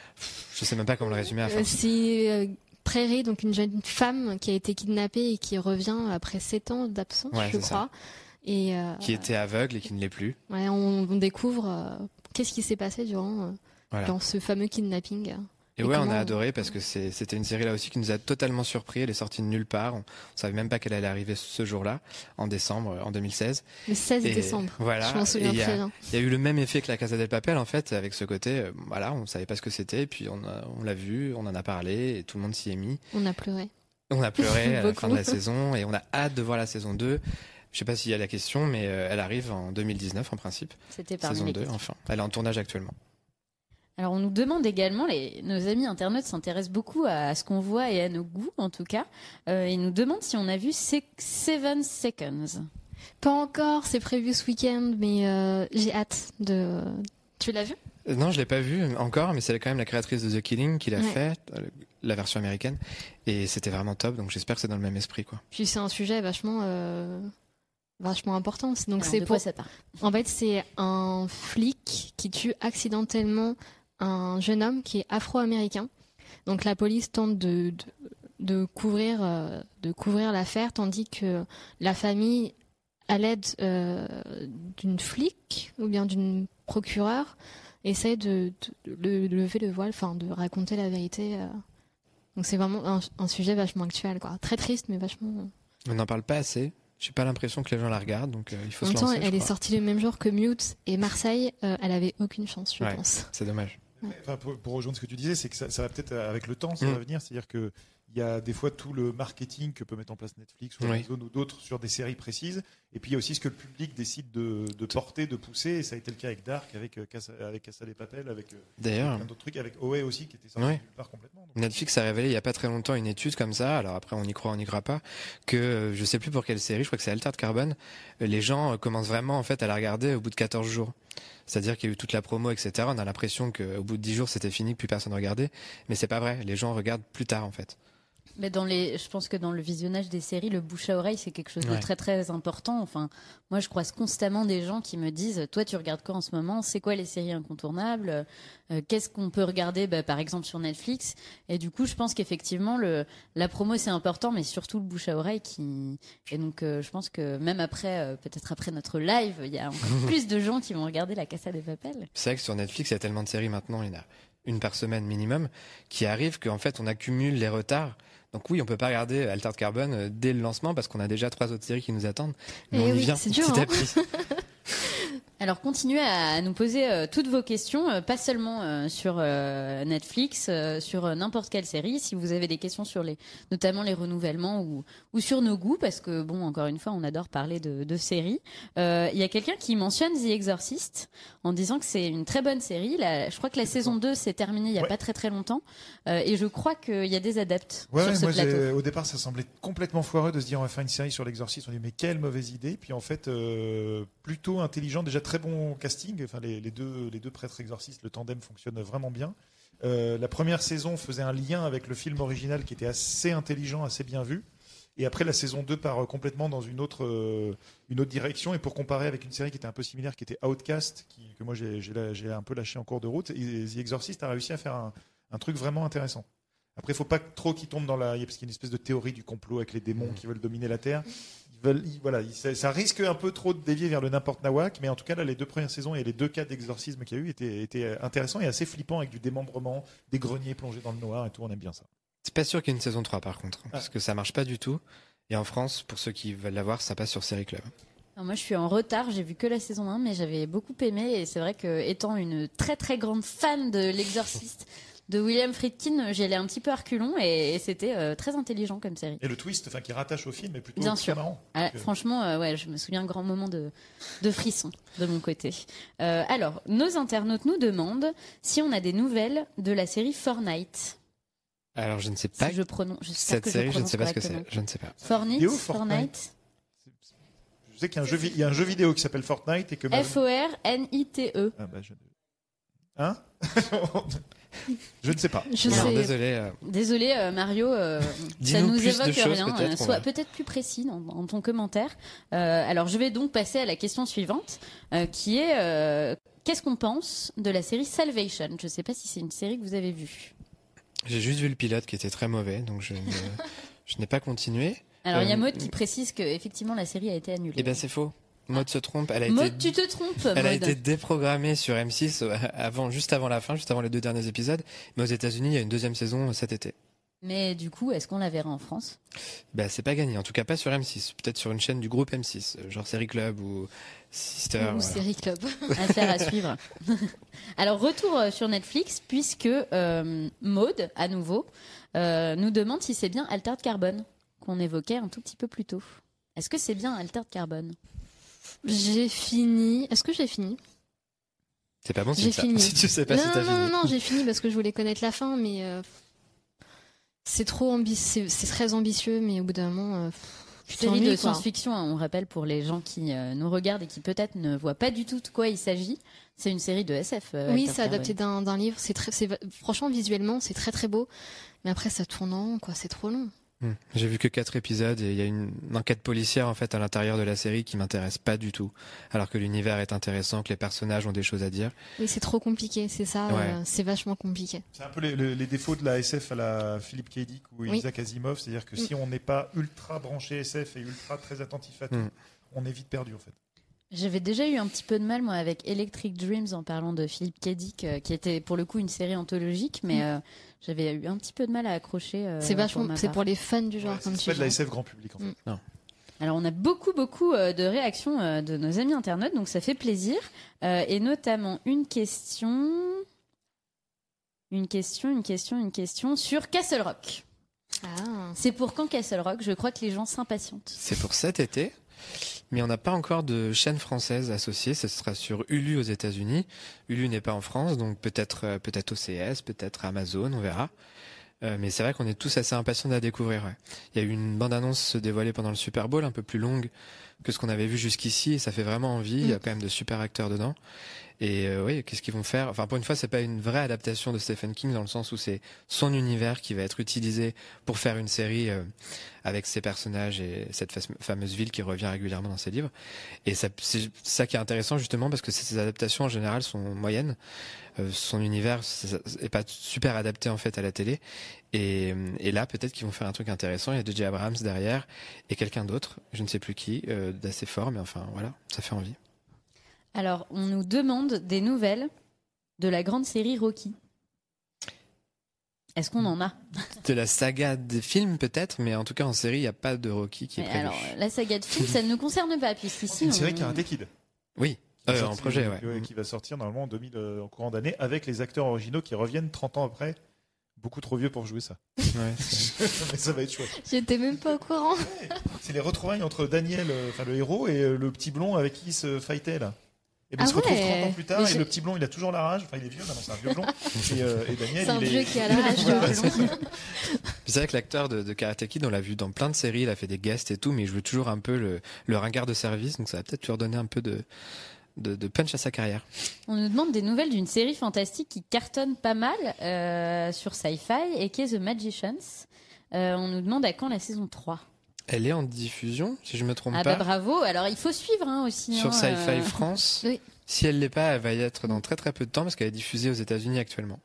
je sais même pas comment le résumer. À c'est Prairie, donc une jeune femme qui a été kidnappée et qui revient après sept ans d'absence, Ouais, je ça. crois. Et qui était aveugle et qui ne l'est plus. ouais, on, on découvre qu'est-ce qui s'est passé durant Voilà. dans ce fameux kidnapping. Et, Et ouais, on a adoré parce que c'était une série là aussi qui nous a totalement surpris. Elle est sortie de nulle part. On, on savait même pas qu'elle allait arriver ce jour-là, en décembre, euh, en 2016. Le 16 Et décembre. Voilà. Je m'en souviens très bien. Il y a eu le même effet que la Casa del Papel en fait, avec ce côté, euh, voilà, on savait pas ce que c'était, et puis on, a- on l'a vu, on en a parlé, et tout le monde s'y est mis. On a pleuré. On a pleuré à la fin de la saison, et on a hâte de voir la saison 2. Je sais pas s'il y a la question, mais euh, elle arrive en 2019 en principe, C'était parmi saison les 2, questions. enfin. Elle est en tournage actuellement. Alors on nous demande également, les, nos amis internautes s'intéressent beaucoup à, ce qu'on voit et à nos goûts en tout cas. Euh, ils nous demandent si on a vu Se- Seven Seconds. Pas encore, c'est prévu ce week-end, mais euh, j'ai hâte de. Tu l'as vu? Euh, Non, je l'ai pas vu encore, mais c'est quand même la créatrice de The Killing qui l'a Ouais. fait, la version américaine, et c'était vraiment top, donc j'espère que c'est dans le même esprit, quoi. Puis c'est un sujet vachement, euh, vachement important. Donc c'est pour. quoi ça parle? En fait, c'est un flic qui tue accidentellement un jeune homme qui est afro-américain. Donc la police tente de, de, de couvrir, euh, de couvrir l'affaire, tandis que la famille, à l'aide euh, d'une flic ou bien d'une procureure, essaie de, lever le voile, enfin de raconter la vérité. euh. Donc c'est vraiment un, un sujet vachement actuel, quoi. Très triste, mais vachement. On n'en parle pas assez. J'ai pas l'impression que les gens la regardent, donc euh, il faut En se même temps, lancer. elle est sortie le même jour que Mute et Marseille. euh, elle avait aucune chance, je Ouais. pense. C'est dommage. Enfin, pour, pour rejoindre ce que tu disais, c'est que ça, ça va peut-être euh, avec le temps, ça Mm. va venir. C'est-à-dire que il y a des fois tout le marketing que peut mettre en place Netflix ou Oui. Amazon ou d'autres sur des séries précises. Et puis il y a aussi ce que le public décide de, de porter, de pousser. Et ça a été le cas avec Dark, avec euh, Casa, avec Casa des Papel, avec euh, D'ailleurs, d'autres trucs, avec OA aussi qui était sorti nulle part complètement. Donc, Netflix a révélé il y a pas très longtemps une étude comme ça. Alors après, on y croit, on y croit pas. Que euh, je sais plus pour quelle série, je crois que c'est Altered Carbon. euh, Les gens commencent vraiment en fait à la regarder au bout de 14 jours. C'est-à-dire qu'il y a eu toute la promo, etc. On a l'impression qu'au bout de 10 jours, c'était fini, que plus personne regardait. Mais c'est pas vrai. Les gens regardent plus tard en fait. Mais dans les, je pense que dans le visionnage des séries, le bouche à oreille, c'est quelque chose de très très important. Enfin, moi, je croise constamment des gens qui me disent, toi, tu regardes quoi en ce moment? C'est quoi les séries incontournables? Euh, Qu'est-ce qu'on peut regarder, bah, par exemple, sur Netflix Et du coup, je pense qu'effectivement, le, la promo, c'est important, mais surtout le bouche à oreille qui. Et donc, euh, je pense que même après, euh, peut-être après notre live, il y a encore plus de gens qui vont regarder la Casa des Papel. C'est vrai que sur Netflix, il y a tellement de séries maintenant, il y en a une par semaine minimum, qui arrive qu'en fait, on accumule les retards. Donc oui, on peut pas regarder Altered Carbon euh, dès le lancement parce qu'on a déjà trois autres séries qui nous attendent. Mais Eh on y vient c'est petit dur, à hein. petit. Alors continuez à nous poser euh, toutes vos questions, euh, pas seulement euh, sur Netflix, sur n'importe quelle série. Si vous avez des questions sur les, notamment les renouvellements ou, ou sur nos goûts, parce que bon, encore une fois, on adore parler de, de séries. Il y a quelqu'un qui mentionne The Exorcist en disant que c'est une très bonne série. La- je crois que la saison 2 s'est terminée il y a Ouais. pas très très longtemps, et je crois qu'il y a des adeptes Ouais, sur ouais, ce moi, j'ai- plateau. au départ, ça semblait complètement foireux de se dire on va faire une série sur l'exorcisme. On dit mais quelle mauvaise idée. Puis en fait, plutôt intelligent, déjà très bon casting. Enfin, les, les deux, les deux prêtres exorcistes, le tandem fonctionne vraiment bien. Euh, la première saison faisait un lien avec le film original qui était assez intelligent, assez bien vu. Et après, la saison 2 part complètement dans une autre, euh, une autre direction. Et pour comparer avec une série qui était un peu similaire, qui était Outcast, qui, que moi j'ai un peu lâché en cours de route, et The Exorcist a réussi à faire un, un truc vraiment intéressant. Après, il faut pas trop qu'ils tombent dans la. Parce qu'il y a une espèce de théorie du complot avec les démons qui veulent dominer la Terre. Ils veulent, ils- voilà, ils- ça, ça risque un peu trop de dévier vers le n'importe nawak, mais en tout cas, là, les deux premières saisons et les deux cas d'exorcisme qu'il y a eu étaient, étaient intéressants et assez flippants avec du démembrement, des greniers plongés dans le noir et tout. On aime bien ça. C'est pas sûr qu'il y ait une saison 3 par contre, Ah. parce que ça marche pas du tout. Et en France, pour ceux qui veulent la voir, ça passe sur Série Club. Alors moi, je suis en retard. J'ai vu que la saison 1, mais j'avais beaucoup aimé. Et c'est vrai que, étant une très très grande fan de L'Exorciste de William Friedkin, j'y allais un petit peu à reculons et, et c'était euh, très intelligent comme série. Et le twist, enfin, qui rattache au film, est plutôt Bien sûr. marrant. Ah, franchement, euh, ouais, je me souviens un grand moment de, de frisson de mon côté. Euh, alors, nos internautes nous demandent si on a des nouvelles de la série Fortnite. Alors je ne sais pas Si je prononce, cette que série, je ne sais pas ce que c'est. Je ne sais pas. Fortnite, Vidéo, Fortnite, Fortnite. Je sais qu'il y a un jeu, vi- il y a un jeu vidéo qui s'appelle Fortnite et que. F-O-R-N-I-T-E. Ah, bah, je- Hein? Je ne sais pas. Je Alors, sais. désolé. euh, Désolé euh, Mario, euh, ça nous évoque choses, rien. peut-être, euh, sois va- peut-être plus précis dans, dans ton commentaire. Euh, alors je vais donc passer à la question suivante, euh, qui est euh, qu'est-ce qu'on pense de la série Salvation? Je ne sais pas si c'est une série que vous avez vue. J'ai juste vu le pilote qui était très mauvais, donc je, ne- je n'ai pas continué. Alors il y a Maud qui précise que effectivement la série a été annulée. Eh ben c'est faux. Maud se trompe. Elle a Maud, été tu te trompes. Elle a été déprogrammée sur M6 euh, avant, juste avant la fin, juste avant les deux derniers épisodes. Mais aux États-Unis, il y a une deuxième saison euh, cet été. Mais du coup, est-ce qu'on la verra en France? Bah, c'est pas gagné. En tout cas, pas sur M6. Peut-être sur une chaîne du groupe M6, euh, genre Série Club ou Sister. Ou voilà. série club. Affaire à suivre. Alors, retour sur Netflix, puisque euh, Maude, à nouveau, euh, nous demande si c'est bien Altered Carbone, qu'on évoquait un tout petit peu plus tôt. Est-ce que c'est bien Altered Carbone J'ai fini. Est-ce que j'ai fini? C'est pas bon si ça. fini. Si tu sais pas Non, si t'as non, non, fini. non, j'ai fini parce que je voulais connaître la fin, mais euh, c'est trop ambitieux. C'est très ambitieux, mais au bout d'un moment, euh, Série de science-fiction, hein, on rappelle pour les gens qui euh, nous regardent et qui peut-être ne voient pas du tout de quoi il s'agit. C'est une série de SF. euh, Oui, c'est adapté d'un d'un livre. C'est très, c'est franchement visuellement, c'est très très beau. Mais après, ça tourne en rond, quoi. C'est trop long. Hmm. J'ai vu que quatre épisodes et il y a une enquête policière en fait à l'intérieur de la série qui m'intéresse pas du tout. Alors que l'univers est intéressant, que les personnages ont des choses à dire. Oui, c'est trop compliqué. C'est ça. Ouais. euh, c'est vachement compliqué. C'est un peu les, les- les défauts de la SF à la Philippe K. Dick ou Oui. Isaac Asimov, c'est-à-dire que si on n'est pas ultra branché SF et ultra très attentif à tout, Mm. on est vite perdu en fait. J'avais déjà eu un petit peu de mal moi avec Electric Dreams en parlant de Philippe K. Dick, euh, qui était pour le coup une série anthologique, mais euh, j'avais eu un petit peu de mal à accrocher. euh, c'est pour vachement. ma C'est part. pour les fans du genre, Ouais, comme c'est tu pas de la dis. SF grand public en fait. Mm. Alors on a beaucoup beaucoup euh, de réactions euh, de nos amis internautes, donc ça fait plaisir, Euh, et notamment une question, une question, une question, une question sur Castle Rock. Ah. C'est pour quand Castle Rock? Je crois que les gens s'impatientent. C'est pour cet été. Mais on n'a pas encore de chaîne française associée. Ce sera sur Hulu aux États-Unis. Hulu n'est pas en France, donc peut-être euh, peut-être OCS, peut-être Amazon, on verra. Euh, mais c'est vrai qu'on est tous assez impatients de la découvrir. Il y a eu une bande-annonce se dévoiler pendant le Super Bowl, un peu plus longue que ce qu'on avait vu jusqu'ici et ça fait vraiment envie. Il y a quand même de super acteurs dedans. Et euh, oui, qu'est-ce qu'ils vont faire? Enfin, pour une fois, c'est pas une vraie adaptation de Stephen King dans le sens où c'est son univers qui va être utilisé pour faire une série euh, avec ses personnages et cette fameuse ville qui revient régulièrement dans ses livres. Et ça, c'est ça qui est intéressant justement parce que ces adaptations en général sont moyennes. Euh, son univers est pas super adapté en fait à la télé. Et, et là, peut-être qu'ils vont faire un truc intéressant. Il y a DJ Abrams derrière et quelqu'un d'autre, je ne sais plus qui, euh, d'assez fort, mais enfin voilà, ça fait envie. Alors, on nous demande des nouvelles de la grande série Rocky. Est-ce qu'on en a? De la saga des films peut-être, mais en tout cas en série, il n'y a pas de Rocky qui est Mais prévu. Alors, la saga de film, ça ne nous concerne pas, puisqu'ici. Une on- série Karate Kid. Oui, qui est euh, en projet, ouais. qui, qui va sortir normalement en 2000 euh, en courant d'année avec les acteurs originaux qui reviennent 30 ans après. Beaucoup trop vieux pour jouer ça. Ouais, Mais ça va être chouette. J'étais même pas au courant. C'est les retrouvailles entre Daniel, euh, enfin le héros, et euh, le petit blond avec qui il se fightait là. Et ben, Ah il se retrouve ouais. 30 ans plus tard, Mais et je- le petit blond, il a toujours la rage. Enfin, il est vieux maintenant, c'est un vieux blond. et, euh, et Daniel, C'est un il vieux est. qui a la rage c'est vrai que l'acteur de, de Karate Kid, on l'a vu dans plein de séries, il a fait des guests et tout, mais il joue toujours un peu le, le ringard de service, donc ça va peut-être lui redonner un peu de, de, de punch à sa carrière. On nous demande des nouvelles d'une série fantastique qui cartonne pas mal euh, sur Sci-Fi et qui est The Magicians. Euh, on nous demande à quand la saison 3. Elle est en diffusion, si je me trompe Ah pas, bah bravo. Alors il faut suivre hein, aussi. sur hein, Sci-Fi euh, France. Oui. Si elle l'est pas, elle va y être dans très très peu de temps parce qu'elle est diffusée aux États-Unis actuellement.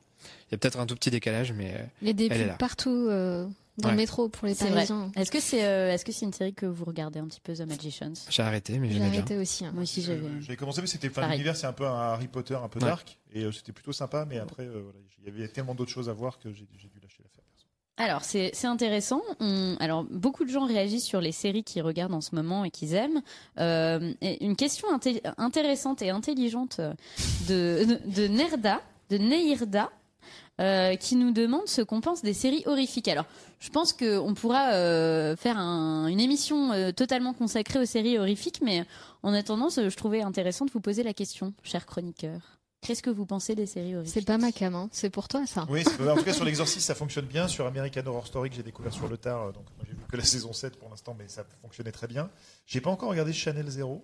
Il y a peut-être un tout petit décalage, mais Elle est pubs là. partout euh, dans Ouais. le métro pour les. Parisiens. Est-ce que c'est euh, est-ce que c'est une série que vous regardez un petit peu The Magicians? J'ai arrêté, mais J'ai j'aimais bien. arrêté aussi. hein. Moi aussi j'avais. Euh, J'avais commencé, mais c'était. Enfin, l'univers, c'est un peu un Harry Potter, un peu Ouais. dark. Et euh, c'était plutôt sympa, mais après, euh, voilà, il y avait tellement d'autres choses à voir que j'ai dû lâcher l'affaire. Alors c'est c'est intéressant. On- alors beaucoup de gens réagissent sur les séries qu'ils regardent en ce moment et qu'ils aiment. Euh, et une question inté- intéressante et intelligente de, de, de Nerda, de Neirda, euh, qui nous demande ce qu'on pense des séries horrifiques. Alors je pense qu'on pourra euh, faire un- une émission euh, totalement consacrée aux séries horrifiques, mais en attendant, je trouvais intéressant de vous poser la question, cher chroniqueur. Qu'est-ce que vous pensez des séries horrifiques? C'est pas ma cam, hein. c'est pour toi ça. Oui, en tout cas, sur l'exorciste, ça fonctionne bien. Sur American Horror Story, que j'ai découvert sur le tard, donc j'ai vu que la saison 7 pour l'instant, mais ça fonctionnait très bien. J'ai pas encore regardé Chanel Zero,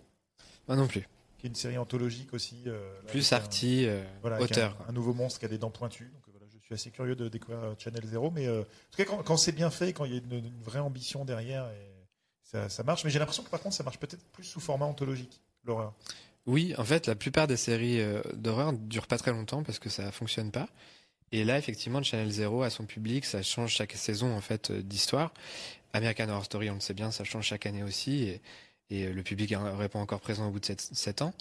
Moi non plus. qui est une série anthologique aussi. euh, là, Plus un- arty, euh, voilà, auteur. Un, nouveau monstre qui a des dents pointues. Donc suis assez curieux de découvrir euh, Channel Zero. Mais euh, en tout cas, quand, c'est bien fait, quand il y a une, vraie ambition derrière, ça, marche. Mais j'ai l'impression que par contre, ça marche peut-être plus sous format anthologique, l'horreur. Oui, en fait, la plupart des séries euh, d'horreur ne durent pas très longtemps parce que ça fonctionne pas. Et là, effectivement, Channel Zero a son public, ça change chaque saison en fait d'histoire. American Horror Story, on le sait bien, ça change chaque année aussi, et, et, le public pas encore présent au bout de 7, ans.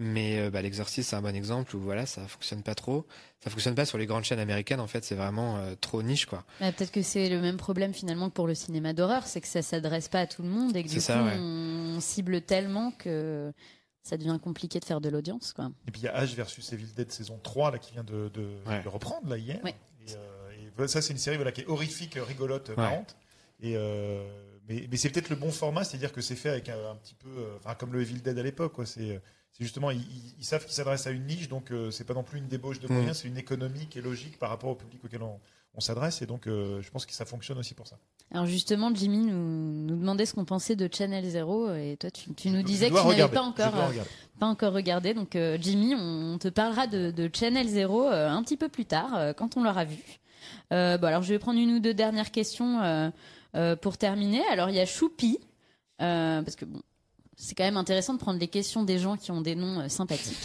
Mais euh, bah, l'exorciste, c'est un bon exemple où voilà, ça fonctionne pas trop. Ça fonctionne pas sur les grandes chaînes américaines. En fait, c'est vraiment euh, trop niche, quoi. Bah, Peut-être que c'est le même problème finalement que pour le cinéma d'horreur, c'est que ça s'adresse pas à tout le monde et que du coup ouais. on cible tellement que ça devient compliqué de faire de l'audience. Quoi. Et puis il y a H versus Evil Dead saison 3 là, qui vient de, de, Ouais. de reprendre là, hier. Ouais. Et, euh, et ça, c'est une série voilà, qui est horrifique, rigolote, Ouais. marrante. Et, euh, mais mais c'est peut-être le bon format, c'est-à-dire que c'est fait avec un, un petit peu, euh, enfin, comme le Evil Dead à l'époque. quoi. C'est euh, c'est justement, ils, savent qu'ils s'adressent à une niche, donc euh, c'est pas non plus une débauche de Mm. moyens, c'est une économie qui est logique par rapport au public auquel on, on s'adresse. Et donc, euh, je pense que ça fonctionne aussi pour ça. Alors justement, Jimmy nous, nous demandait ce qu'on pensait de Channel Zero et toi tu, tu nous disais que tu n'avais pas encore, euh, pas encore regardé. Donc euh, Jimmy, on te parlera de, de Channel Zero euh, un petit peu plus tard euh, quand on l'aura vu. Euh, bon, alors je vais prendre une ou deux dernières questions euh, euh, pour terminer. Alors il y a Choupi, euh, parce que bon, c'est quand même intéressant de prendre les questions des gens qui ont des noms euh, sympathiques.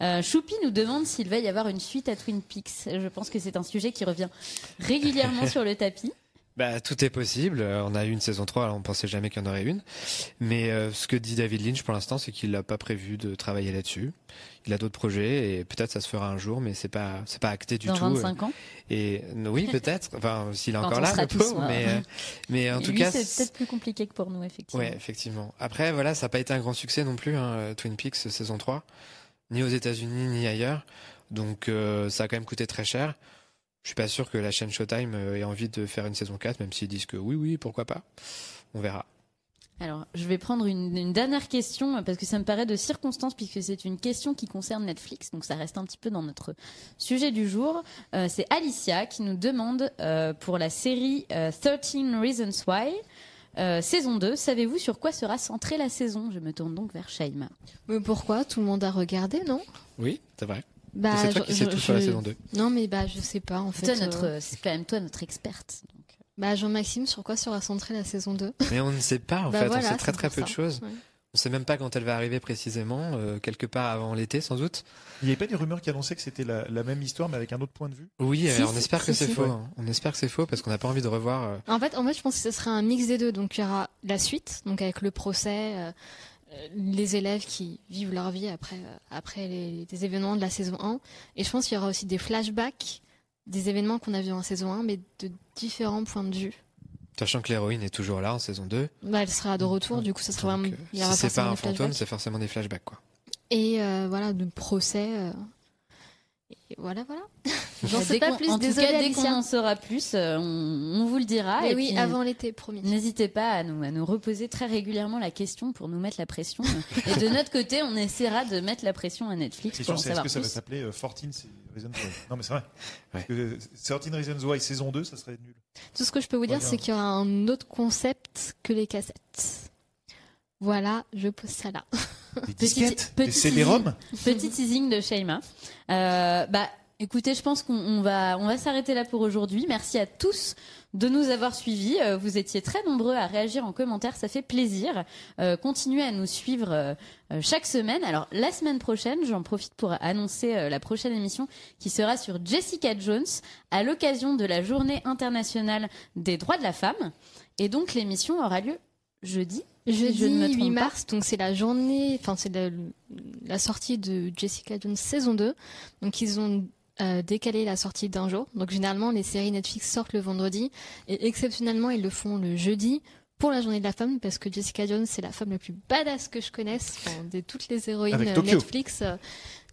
Euh, Choupi nous demande s'il va y avoir une suite à Twin Peaks. Je pense que c'est un sujet qui revient régulièrement sur le tapis. Bah, tout est possible. Euh, On a eu une saison 3, alors on pensait jamais qu'il y en aurait une. Mais euh, ce que dit David Lynch pour l'instant, c'est qu'il n'a pas prévu de travailler là-dessus. Il a d'autres projets et peut-être ça se fera un jour, mais c'est pas c'est pas acté du Dans tout. 25 ans. Et euh, oui, peut-être. Enfin, s'il est Quand encore là, le pauvre. Mais euh, mais en Et tout lui, cas, c'est peut-être plus compliqué que pour nous, effectivement. Ouais, effectivement. Après, voilà, ça n'a pas été un grand succès non plus, hein, Twin Peaks saison 3, ni aux États-Unis ni ailleurs. Donc, euh, ça a quand même coûté très cher. Je suis pas sûr que la chaîne Showtime euh, ait envie de faire une saison 4, même s'ils disent que oui, oui, pourquoi pas. On verra. Alors, je vais prendre une, une dernière question euh, parce que ça me paraît de circonstance puisque c'est une question qui concerne Netflix, donc ça reste un petit peu dans notre sujet du jour. Euh, c'est Alicia qui nous demande euh, pour la série euh, 13 Reasons Why euh, saison 2. Savez-vous sur quoi sera centrée la saison? Je me tourne donc vers Shaima. Mais pourquoi? Tout le monde a regardé, non? Oui, c'est vrai. Bah, c'est toi qui sais je- tout sur la je- saison 2. Non, mais bah, je sais pas, en fait. Toi, euh, notre, c'est quand même toi notre experte. donc. Bah, Jean-Maxime, sur quoi sera centrée la saison 2 Mais on ne sait pas en Bah fait, voilà, on sait très très peu de choses. Ouais. On sait même pas quand elle va arriver précisément, euh, quelque part avant l'été sans doute. Il n'y avait pas des rumeurs qui annonçaient que c'était la, la même histoire mais avec un autre point de vue? Oui, Si, euh, on si, espère que si, c'est si. faux. Ouais. hein. On espère que c'est faux parce qu'on n'a pas envie de revoir. euh, En fait, en fait, je pense que ce sera un mix des deux. Donc, il y aura la suite, donc avec le procès, les élèves qui vivent leur vie après, euh, après les, les événements de la saison 1. Et je pense qu'il y aura aussi des flashbacks des événements qu'on a vus en saison 1, mais de différents points de vue. Sachant que l'héroïne est toujours là en saison 2. Bah, elle sera de retour, du coup, ça sera Donc, vraiment. euh, il y aura si c'est pas un fantôme, c'est forcément des flashbacks quoi. Et euh, voilà, de procès. euh, Et voilà, voilà. J'en Bah, sais pas plus, En tout désolée, cas, dès qu'on en saura plus, euh, on, on vous le dira. Et oui, puis, avant l'été, promis. N'hésitez pas à nous, à nous reposer très régulièrement la question pour nous mettre la pression. et de notre côté, on essaiera de mettre la pression à Netflix La question c'est est-ce que ça va s'appeler euh, 14 Reasons Why Non mais c'est vrai. Parce que 13 Reasons Why saison 2 ça serait nul. Tout ce que je peux vous dire, c'est qu'il y aura un autre concept que les cassettes. Voilà, je pose ça là. Des Petit- disquettes petit Des CD-ROM Petit teasing de Shaima. Euh, bah, écoutez, je pense qu'on on va, on va s'arrêter là pour aujourd'hui. Merci à tous de nous avoir suivis. Euh, vous étiez très nombreux à réagir en commentaire, ça fait plaisir. Euh, continuez à nous suivre euh, chaque semaine. Alors, la semaine prochaine, j'en profite pour annoncer euh, la prochaine émission qui sera sur Jessica Jones à l'occasion de la journée internationale des droits de la femme. Et donc, l'émission aura lieu jeudi. Jeudi je ne me 8 trompe pas. mars, donc c'est la journée, enfin c'est la, la sortie de Jessica Jones saison 2. Donc ils ont euh, décalé la sortie d'un jour. Donc généralement les séries Netflix sortent le vendredi et exceptionnellement ils le font le jeudi pour la journée de la femme parce que Jessica Jones c'est la femme la plus badass que je connaisse enfin, de toutes les héroïnes Avec Tokyo. Netflix.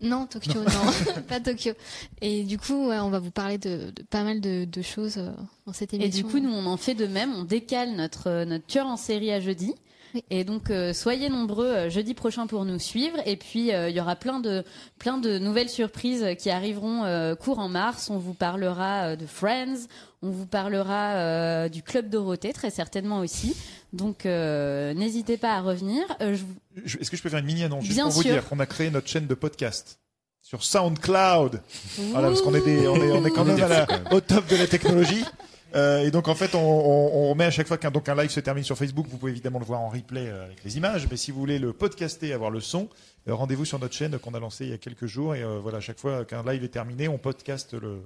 non, Tokyo, non, pas Tokyo. Et du coup, ouais, on va vous parler de, de pas mal de, de choses euh, dans cette Et émission. du coup, nous, on en fait de même. On décale notre, euh, notre tueur en série à jeudi. Oui. Et donc, euh, soyez nombreux euh, jeudi prochain pour nous suivre. Et puis, euh, il y aura plein de, plein de nouvelles surprises qui arriveront euh, court en mars. On vous parlera euh, de Friends. On vous parlera euh, du Club Dorothée, très certainement aussi. Donc, euh, n'hésitez pas à revenir. Euh, je Est-ce que je peux faire une mini annonce juste pour vous dire qu'on a créé notre chaîne de podcast sur SoundCloud Voilà, parce qu'on est des, on est, on est quand On est même des à la- fous, quand même. au top de la technologie. Euh, et donc en fait, on, on, on met à chaque fois qu'un donc un live se termine sur Facebook, vous pouvez évidemment le voir en replay euh, avec les images. Mais si vous voulez le podcaster, avoir le son, euh, rendez-vous sur notre chaîne qu'on a lancée il y a quelques jours. Et euh, voilà, à chaque fois qu'un live est terminé, on podcast le,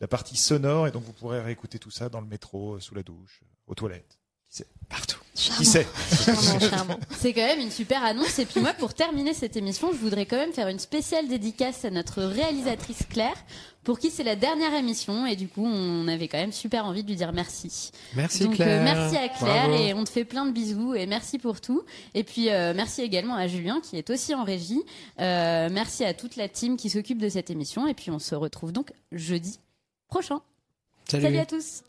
la partie sonore et donc vous pourrez réécouter tout ça dans le métro, euh, sous la douche, aux toilettes. Partout. Qui sait? Charmant, charmant. C'est quand même une super annonce. Et puis moi, pour terminer cette émission, je voudrais quand même faire une spéciale dédicace à notre réalisatrice Claire, pour qui c'est la dernière émission. Et du coup, on avait quand même super envie de lui dire merci. Merci Donc, Claire. euh, merci à Claire Bravo. et on te fait plein de bisous et merci pour tout. Et puis euh, merci également à Julien qui est aussi en régie. Euh, merci à toute la team qui s'occupe de cette émission. Et puis on se retrouve donc jeudi prochain. Salut. Salut à tous.